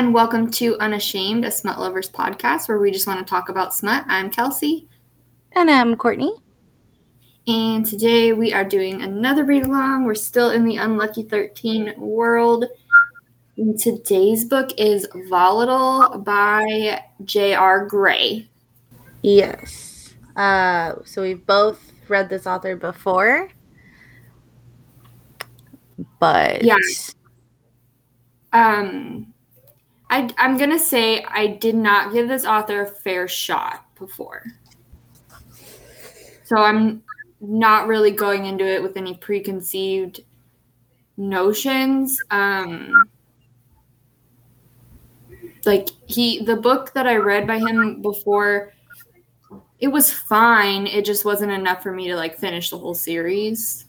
and welcome to Unashamed, a smut lovers podcast where we just want to talk about smut. I'm Kelsey. And I'm Courtney. And today we are doing another read along. We're still in the Unlucky 13 world. And today's book is Volatile by J.R. Gray. Yes. Uh, so we've both read this author before. But yeah. Um I I'm gonna say I did not give this author a fair shot before. So I'm not really going into it with any preconceived notions. Um like he the book that I read by him before it was fine. It just wasn't enough for me to like finish the whole series.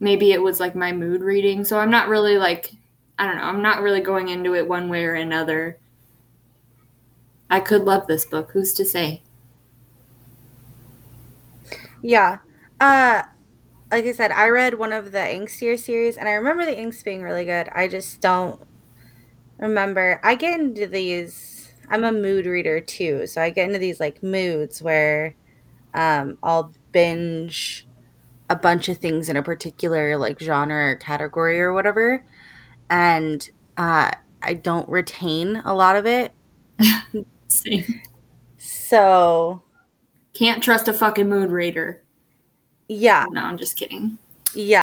Maybe it was like my mood reading. So I'm not really like I don't know. I'm not really going into it one way or another. I could love this book. Who's to say? Yeah. Uh like I said, I read one of the Angstier series and I remember the inks being really good. I just don't remember. I get into these I'm a mood reader too, so I get into these like moods where um I'll binge a bunch of things in a particular like genre or category or whatever and uh I don't retain a lot of it. Same. So can't trust a fucking mood reader. Yeah. No, I'm just kidding. Yeah.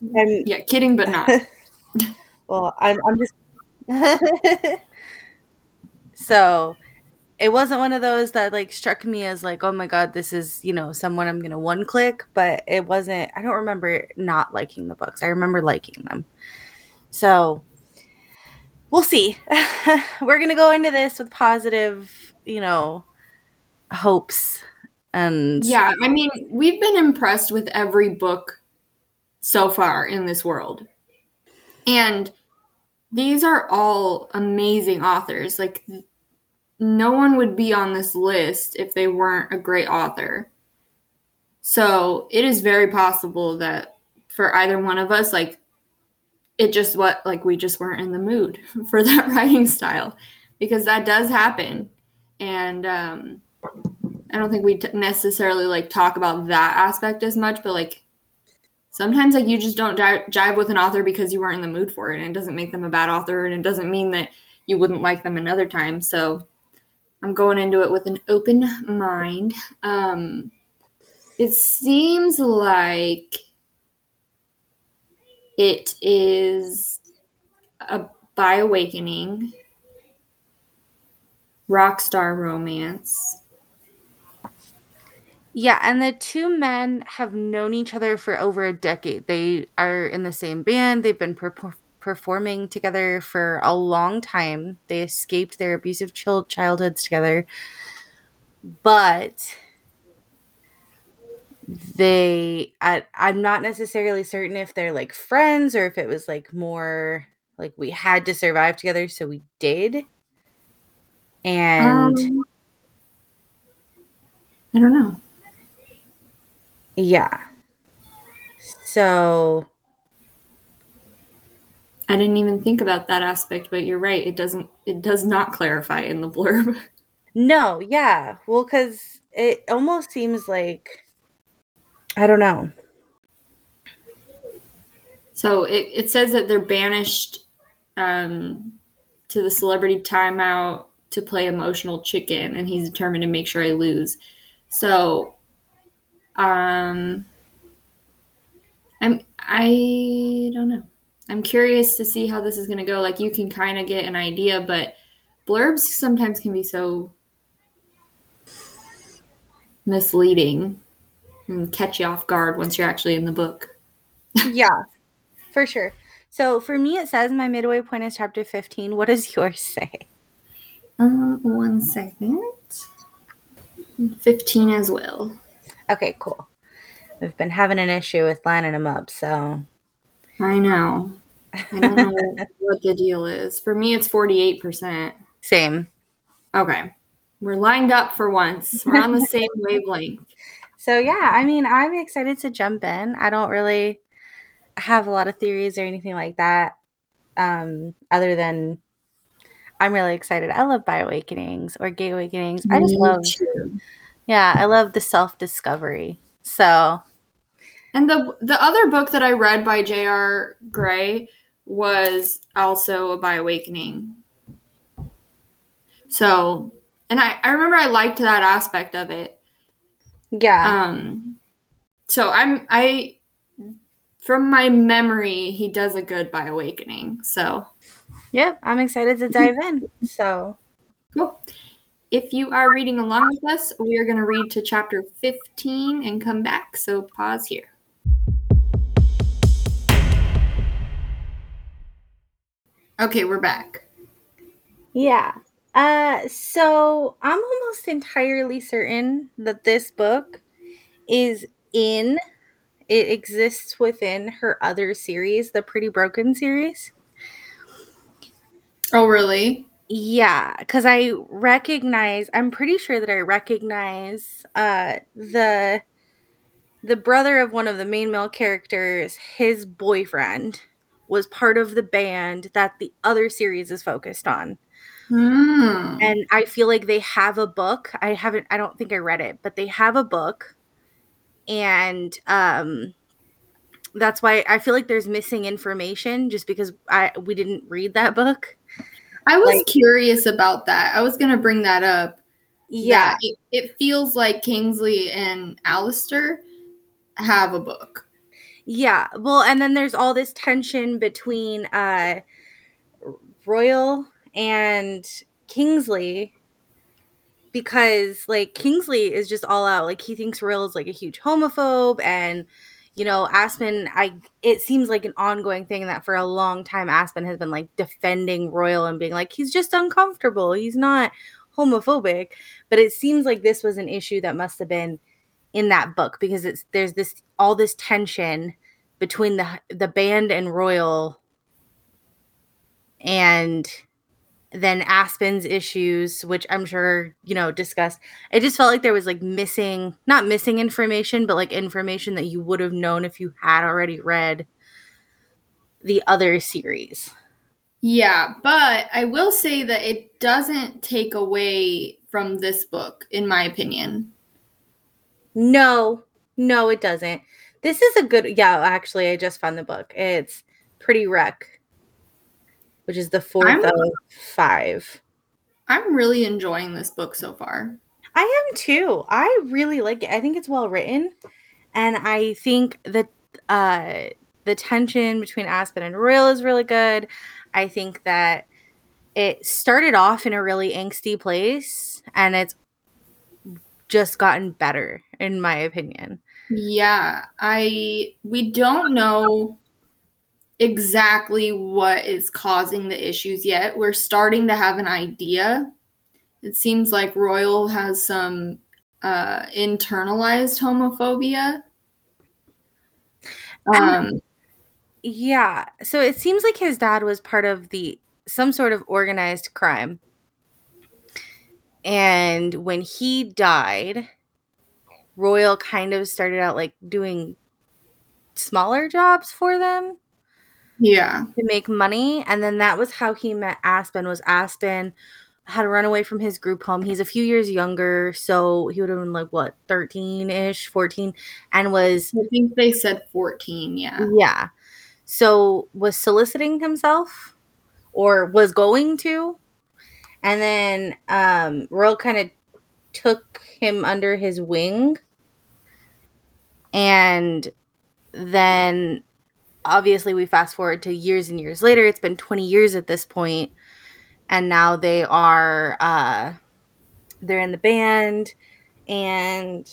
And yeah, kidding but not. well, I'm I'm just so it wasn't one of those that like struck me as like, oh my god, this is you know someone I'm gonna one click, but it wasn't. I don't remember not liking the books. I remember liking them. So we'll see. We're gonna go into this with positive, you know, hopes and yeah. I mean, we've been impressed with every book so far in this world, and these are all amazing authors. Like no one would be on this list if they weren't a great author. So it is very possible that for either one of us, like it just what like we just weren't in the mood for that writing style because that does happen. And um, I don't think we necessarily like talk about that aspect as much, but like sometimes like you just don't jive with an author because you weren't in the mood for it, and it doesn't make them a bad author, and it doesn't mean that you wouldn't like them another time. So I'm going into it with an open mind. Um, it seems like it is a bi awakening rock star romance. Yeah, and the two men have known each other for over a decade. They are in the same band. They've been performing together for a long time. They escaped their abusive childhoods together. But they I, I'm not necessarily certain if they're like friends or if it was like more like we had to survive together, so we did. And um, I don't know. Yeah. So I didn't even think about that aspect, but you're right. It doesn't it does not clarify in the blurb. No, yeah. Well, cuz it almost seems like I don't know. So it, it says that they're banished um, to the celebrity timeout to play emotional chicken, and he's determined to make sure I lose. So, um, I'm I don't know. I'm curious to see how this is going to go. Like you can kind of get an idea, but blurbs sometimes can be so misleading and catch you off guard once you're actually in the book. yeah, for sure. So for me, it says my midway point is chapter 15. What does yours say? Um, one second. 15 as well. Okay, cool. We've been having an issue with lining them up, so I know. I don't know what the deal is. For me, it's 48%. Same. Okay. We're lined up for once. We're on the same wavelength. So, yeah, I mean, I'm excited to jump in. I don't really have a lot of theories or anything like that. um, other than I'm really excited. I love Bi Awakenings or Gay Awakenings. I just love, yeah, I love the self discovery. So, and the the other book that I read by J.R. Gray was also a Bi Awakening. So, and I I remember I liked that aspect of it. Yeah. Um. So I'm I from my memory, he does a good bi Awakening. So, yep, I'm excited to dive in. So, cool. If you are reading along with us, we are going to read to chapter 15 and come back. So, pause here. Okay, we're back. Yeah. Uh so I'm almost entirely certain that this book is in it exists within her other series, the Pretty Broken series. Oh, really? Yeah, because I recognize, I'm pretty sure that I recognize uh, the the brother of one of the main male characters, his boyfriend was part of the band that the other series is focused on. Hmm. And I feel like they have a book. I haven't I don't think I read it, but they have a book and um that's why I feel like there's missing information just because I we didn't read that book. I was like, curious about that. I was gonna bring that up. Yeah, it, it, feels like Kingsley and Alistair have a book. Yeah, well, and then there's all this tension between uh Royal and Kingsley because like Kingsley is just all out like he thinks Royal is like a huge homophobe and you know Aspen I it seems like an ongoing thing that for a long time Aspen has been like defending Royal and being like he's just uncomfortable. He's not homophobic. But it seems like this was an issue that must have been in that book because it's there's this all this tension between the the band and Royal and then Aspen's issues, which I'm sure, you know, discussed. It just felt like there was like missing, not missing information, but like information that you would have known if you had already read the other series. Yeah, but I will say that it doesn't take away from this book, in my opinion. No, no, it doesn't. This is a good, yeah, actually, I just found the book. It's Pretty Wreck which is the 4th I'm, of five. I'm really enjoying this book so far. I am too. I really like it. I think it's well written, and I think that uh, the tension between Aspen and Royal is really good. I think that it started off in a really angsty place, and it's just gotten better, in my opinion. Yeah, I we don't know exactly what is causing the issues yet. We're starting to have an idea. It seems like Royal has some uh, internalized homophobia. Um, yeah. So it seems like his dad was part of the some sort of organized crime. And when he died, Royal kind of started out like doing smaller jobs for them yeah. to make money. And then that was how he met aspen was aspen had run away from his group home. He's a few years younger so he would have been like what 13ish 14 and was i think they said 14 yeah. Yeah. So was soliciting himself or was going to and then um royal kind of took him under his wing. And then obviously we fast forward to years and years later. It's been 20 years at this point. And now they are uh they're in the band. And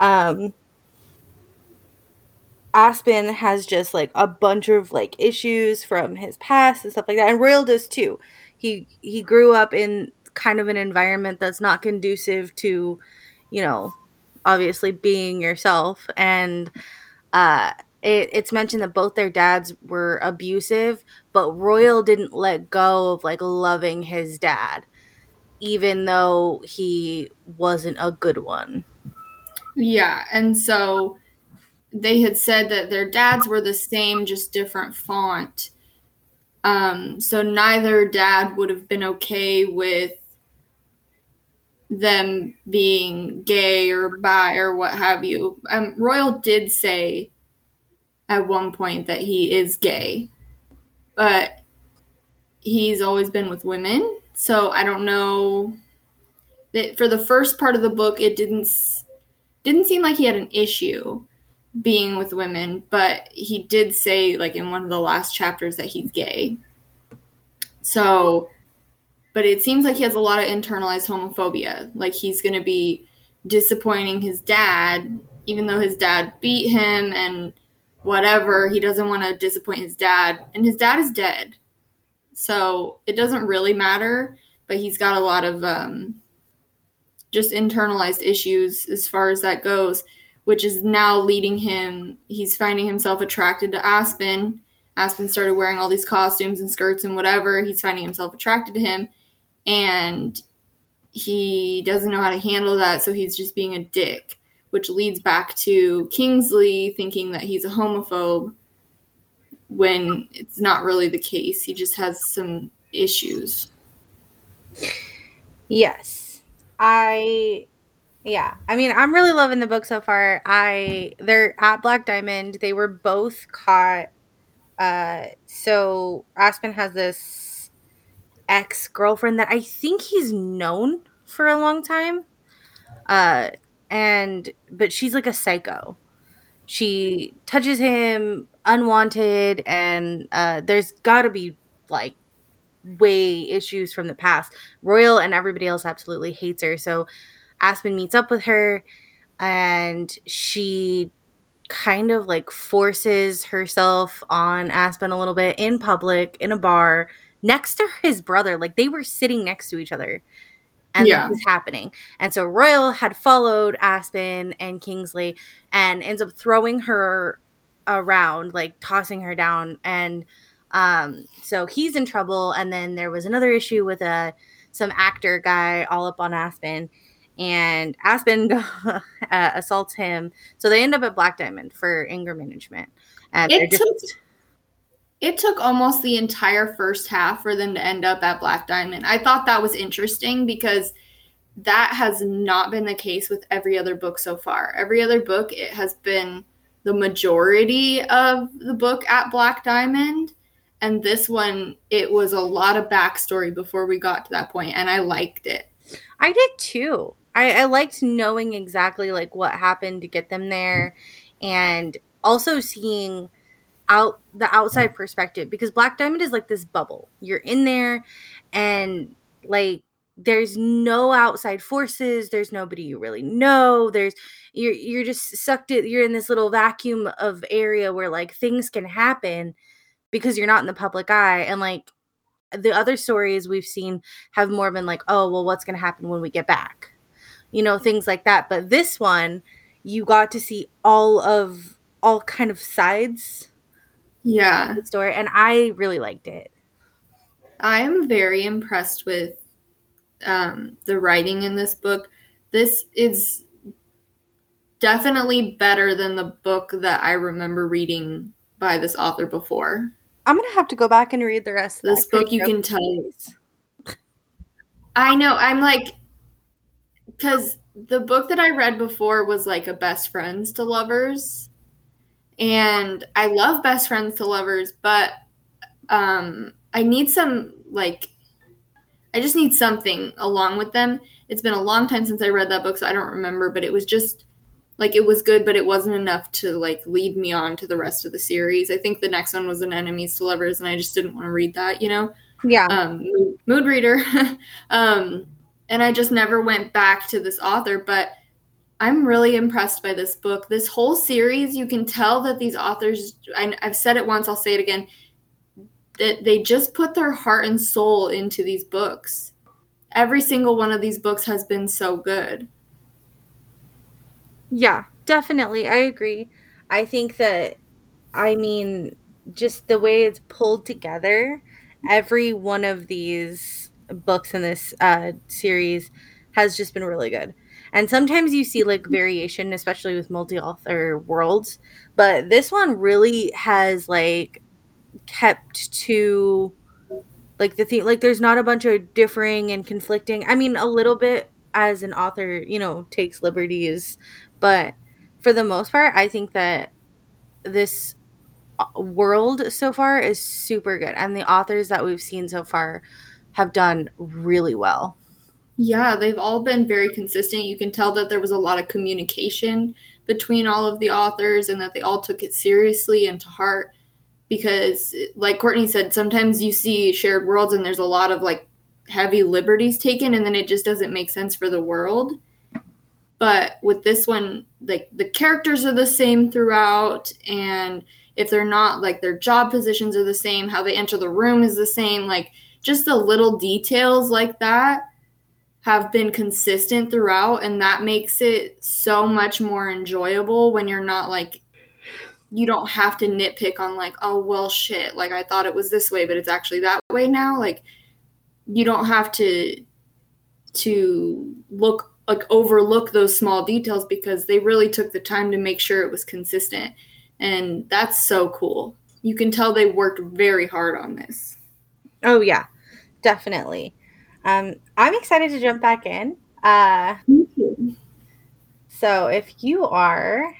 um Aspen has just like a bunch of like issues from his past and stuff like that. And Royal does too. He he grew up in kind of an environment that's not conducive to, you know, obviously being yourself and uh it, it's mentioned that both their dads were abusive, but Royal didn't let go of like loving his dad, even though he wasn't a good one. Yeah. And so they had said that their dads were the same, just different font. Um, so neither dad would have been okay with them being gay or bi or what have you. Um, Royal did say at one point that he is gay, but he's always been with women. So I don't know that for the first part of the book, it didn't didn't seem like he had an issue being with women, but he did say like in one of the last chapters that he's gay. So but it seems like he has a lot of internalized homophobia. Like he's going to be disappointing his dad, even though his dad beat him and whatever. He doesn't want to disappoint his dad, and his dad is dead. So it doesn't really matter, but he's got a lot of um, just internalized issues as far as that goes, which is now leading him. He's finding himself attracted to Aspen. Aspen started wearing all these costumes and skirts and whatever. He's finding himself attracted to him and he doesn't know how to handle that, so he's just being a dick, which leads back to Kingsley thinking that he's a homophobe when it's not really the case. He just has some issues. Yes. I yeah. I mean, I'm really loving the book so far. I they're at Black Diamond. They were both caught uh so Aspen has this ex girlfriend that I think he's known for a long time. Uh, and but she's like a psycho. She touches him unwanted, and uh, there's got to be like way issues from the past. Royal and everybody else absolutely hates her. So Aspen meets up with her, and she kind of like forces herself on Aspen a little bit in public in a bar next to his brother. Like they were sitting next to each other. And yeah. this was happening. And so Royal had followed Aspen and Kingsley and ends up throwing her around, like tossing her down. And um, so he's in trouble. And then there was another issue with a uh, some actor guy all up on Aspen and Aspen uh, assaults him. So they end up at Black Diamond for anger management. And it took it took almost the entire first half for them to end up at Black Diamond. I thought that was interesting because that has not been the case with every other book so far. Every other book, it has been the majority of the book at Black Diamond. And this one, it was a lot of backstory before we got to that point, and I liked it. I did too. I, I liked knowing exactly like what happened to get them there, and also seeing out the outside perspective because Black Diamond is like this bubble. You're in there and like there's no outside forces, there's nobody you really know. There's you're you're just sucked you're in this little vacuum of area where like things can happen because you're not in the public eye and like the other stories we've seen have more been like, oh, well, what's going to happen when we get back? You know, things like that. But this one, you got to see all of all kind of sides yeah. the story and i really liked it. I'm very impressed with um, the writing in this book. This is definitely better than the book that i remember reading by this author before. I'm gonna have to go back and read the rest of this book you can tell. I know. I'm like because the book that i read before was like a best friends to lovers and I love best friends to lovers, but um, I need some like I just need something along with them. It's been a long time since I read that book, so I don't remember, but it was just like it was good, but it wasn't enough to like lead me on to the rest of the series. I think the next one was an enemies to lovers, and I just didn't want to read that, you know? Yeah. Um, mood, mood reader. um, and I just never went back to this author, but I'm really impressed by this book. This whole series, you can tell that these authors, I, have said it once, I'll say it again, that they just put their heart and soul into these books. Every single one of these books has been so good. Yeah, definitely. I agree. I think that, I mean, just the way it's pulled together, every one of these books in this uh, series has just been really good and sometimes you see like variation, especially with multi author worlds. But this one really has like kept to like the thing like there's not a bunch of differing and conflicting i mean a little bit as an author you know takes liberties but for the most part i think that this uh, world so far is super good and the authors that we've seen so far have done really well. Yeah they've all been very consistent. You can tell that there was a lot of communication between all of the authors and that they all took it seriously and to heart because like courtney said sometimes you see shared worlds and there's a lot of like heavy liberties taken and then it just doesn't make sense for the world. But with this one like the characters are the same throughout and if they're not like their job positions are the same how they enter the room is the same like just the little details like that have been consistent throughout and that makes it so much more enjoyable when you're not like you don't have to nitpick on like oh well shit like i thought it was this way but it's actually that way now. Like you don't have to to look like overlook those small details because they really took the time to make sure it was consistent and that's so cool. You can tell they worked very hard on this. Oh yeah definitely um, I'm excited to jump back in. Uh, so if you are,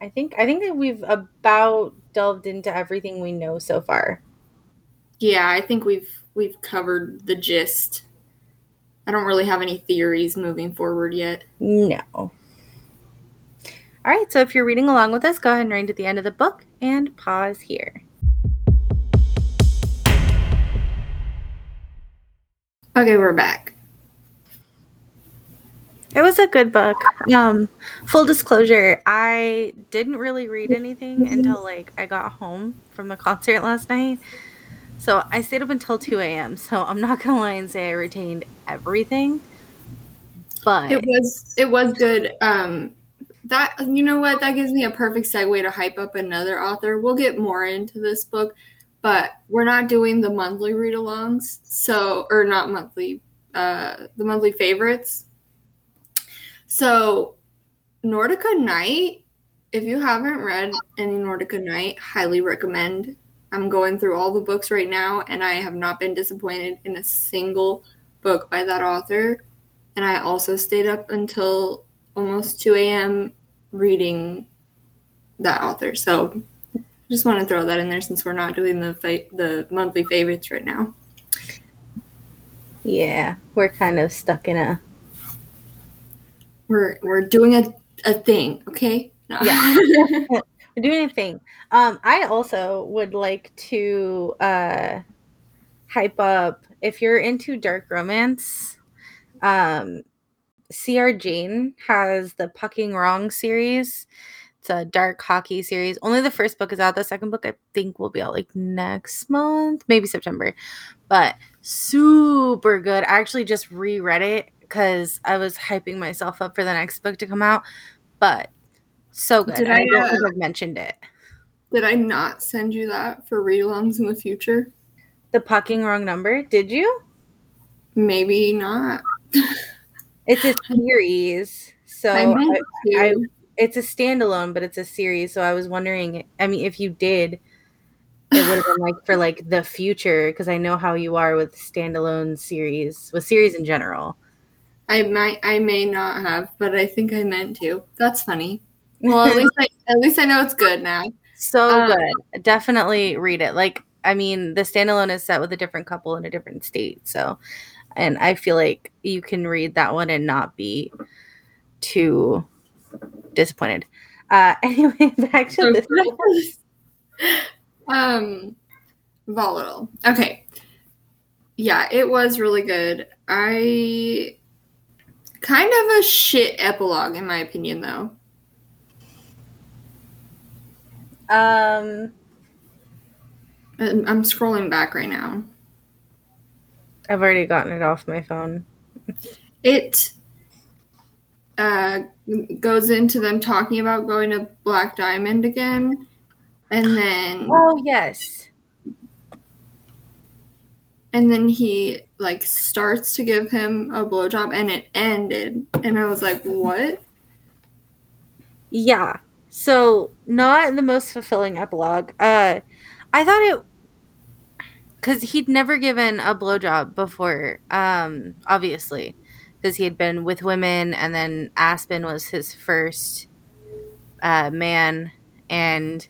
I think I think that we've about delved into everything we know so far. Yeah, I think we've we've covered the gist. I don't really have any theories moving forward yet. No. All right, so if you're reading along with us, go ahead and read to the end of the book and pause here. Okay, we're back. It was a good book. Um, full disclosure, I didn't really read anything until like I got home from the concert last night. So I stayed up until 2 a.m. So I'm not gonna lie and say I retained everything. But it was it was good. Um that you know what, that gives me a perfect segue to hype up another author. We'll get more into this book, but we're not doing the monthly read alongs. So, or not monthly, uh, the monthly favorites. So, Nordica Night, if you haven't read any Nordica Night, highly recommend. I'm going through all the books right now, and I have not been disappointed in a single book by that author. And I also stayed up until almost 2 a.m. reading that author. So just want to throw that in there since we're not doing the fa- the monthly favorites right now. Yeah, we're kind of stuck in a. We're we're doing a a thing, okay? No. Yeah, we're doing a thing. Um, I also would like to uh, hype up if you're into dark romance. Um, C.R. Jane has the Pucking Wrong series. It's a dark hockey series. Only the first book is out. The second book I think will be out like next month, maybe September. But super good. I actually just reread it because I was hyping myself up for the next book to come out. But so good. Did I, I don't uh, think I've mentioned it. Did I not send you that for read-alongs in the future? The pucking wrong number? Did you? Maybe not. it's a series. So I, I, I it's a standalone, but it's a series. So I was wondering, I mean, if you did, it would have been like for like the future, because I know how you are with standalone series, with series in general. I might, I may not have, but I think I meant to. That's funny. Well, at least I, at least I know it's good now. So um, good. Definitely read it. Like, I mean, the standalone is set with a different couple in a different state. So, and I feel like you can read that one and not be too disappointed. Uh, anyway, back to this. um, volatile. Okay. Yeah, it was really good. I kind of a shit epilogue, in my opinion, though. Um, I'm scrolling back right now. I've already gotten it off my phone. It uh, goes into them talking about going to Black Diamond again, and then oh yes, and then he like starts to give him a blowjob, and it ended, and I was like, what? Yeah. So not the most fulfilling epilogue. Uh, I thought it because he'd never given a blowjob before, um, obviously, because he had been with women, and then Aspen was his first uh, man, and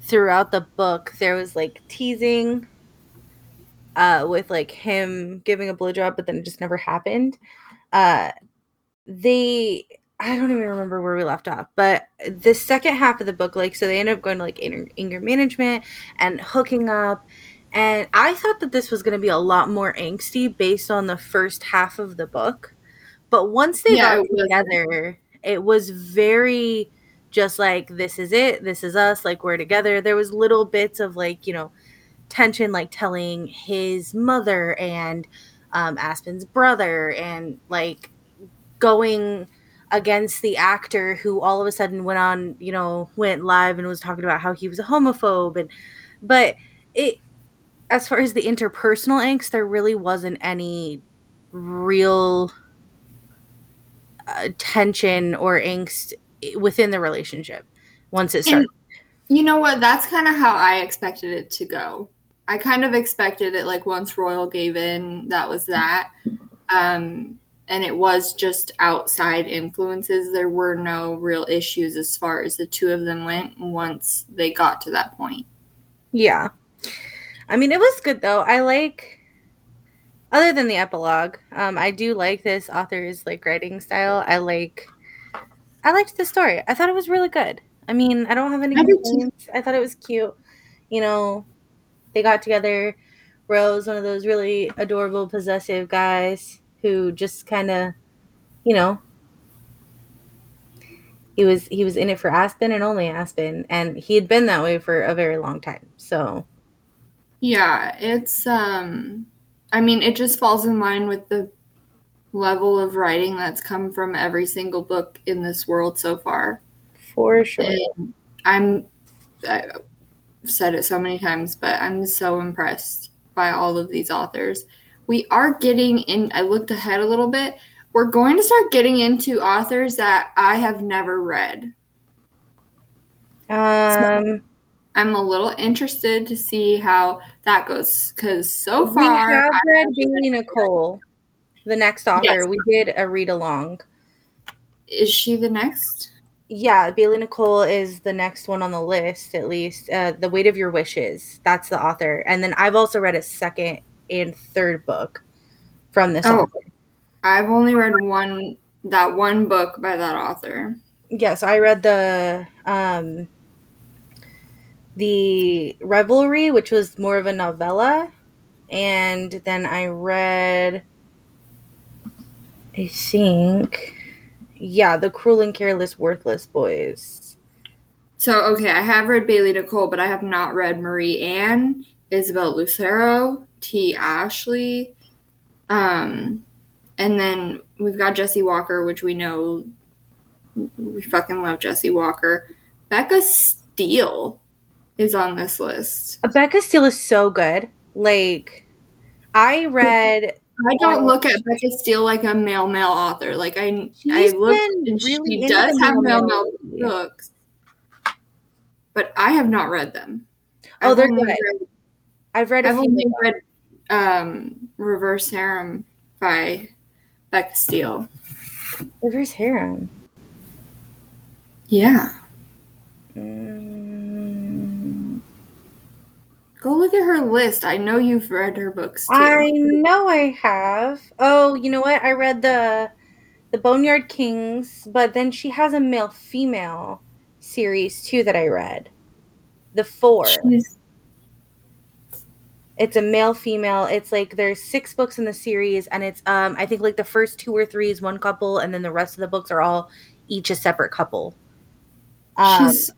throughout the book there was like teasing uh, with like him giving a blowjob, but then it just never happened. Uh, they I don't even remember where we left off, but the second half of the book, like, so they end up going to like anger management and hooking up. And I thought that this was going to be a lot more angsty based on the first half of the book. But once they yeah, got it together, it was very just like, this is it, this is us, like, we're together. There was little bits of like, you know, tension, like telling his mother and um, Aspen's brother, and like going against the actor who all of a sudden went on, you know, went live and was talking about how he was a homophobe and but it as far as the interpersonal angst there really wasn't any real uh, tension or angst within the relationship once it started. And you know what? That's kind of how I expected it to go. I kind of expected it like once Royal gave in, that was that. Um, and it was just outside influences. There were no real issues as far as the two of them went once they got to that point. Yeah. I mean, it was good though. I like, other than the epilogue, um, I do like this author's like writing style. I like, I liked the story. I thought it was really good. I mean, I don't have any complaints. I thought it was cute. You know, they got together. Rose, one of those really adorable, possessive guys who just kind of, you know, he was he was in it for Aspen and only Aspen, and he had been that way for a very long time. So, yeah, it's um, I mean, it just falls in line with the level of writing that's come from every single book in this world so far. For sure. And I'm I've said it so many times, but I'm so impressed by all of these authors we are getting in i looked ahead a little bit we're going to start getting into authors that i have never read um so i'm a little interested to see how that goes because so far we have read Bailey Nicole, the next author. Yes. We did a read along. Is she the next? Yeah, Bailey Nicole is the next one on the list, at least. Uh, the Weight of Your Wishes. That's the author. And then I've also read a second and third book from this oh, author. I've only read one that one book by that author. Yes, I read the um the Revelry, which was more of a novella, and then I read I think yeah, The Cruel and Careless Worthless Boys. So okay, I have read Bailey Nicole, but I have not read Marie Anne, Isabel Lucero, T. Ashley. Um, and then we've got Jesse Walker, which we know we fucking love Jesse Walker. Becca Steele is on this list. Becca Steele is so good. Like, I read. I don't look at Becca Steele like a male male author. Like I, I look and really she does have male male books, but I have not read them. Oh, I've they're good. Read, I've read. I've only read um, Reverse Harem by Becca Steele. Reverse Harem. Yeah. Mm. Go look at her list. I know you've read her books too. I know I have. Oh, you know what? I read the the Boneyard Kings, but then she has a male female series too that I read. The four. She's it's a male female. It's like there's six books in the series, and it's um I think like the first two or three is one couple, and then the rest of the books are all each a separate couple. Um, She's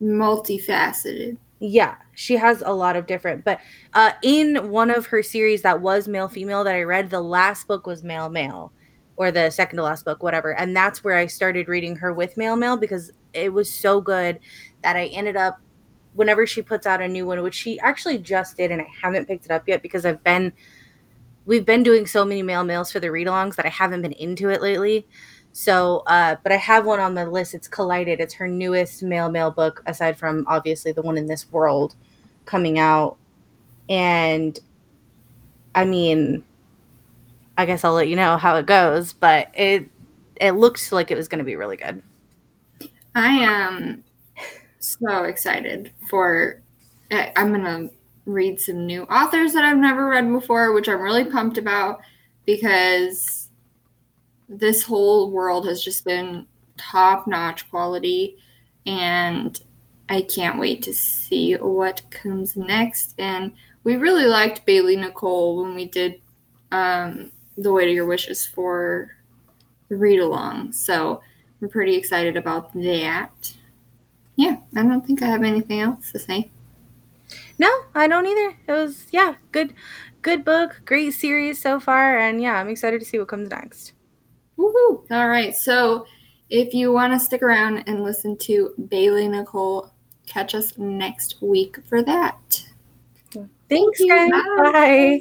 multifaceted. Yeah, she has a lot of different. But uh, in one of her series that was male female that I read, the last book was male male, or the second to last book, whatever. And that's where I started reading her with male male because it was so good that I ended up whenever she puts out a new one, which she actually just did, and I haven't picked it up yet because I've been we've been doing so many male males for the read alongs that I haven't been into it lately. So, uh, but I have one on my list. It's Collided. It's her newest male male book, aside from obviously the one in this world coming out And I mean, I guess I'll let you know how it goes, but it it looked like it was going to be really good. I am so excited for I'm going to read some new authors that I've never read before, which I'm really pumped about because this whole world has just been top notch quality and I can't wait to see what comes next. And we really liked Bailey Nicole when we did um, The Way to Your Wishes for the read along. So we're pretty excited about that. Yeah, I don't think I have anything else to say. No, I don't either. It was yeah, good good book, great series so far, and yeah, I'm excited to see what comes next. Woohoo! All right, so if you want to stick around and listen to Bailey Nicole, catch us next week for that. Thanks, Thank guys. Bye. Bye.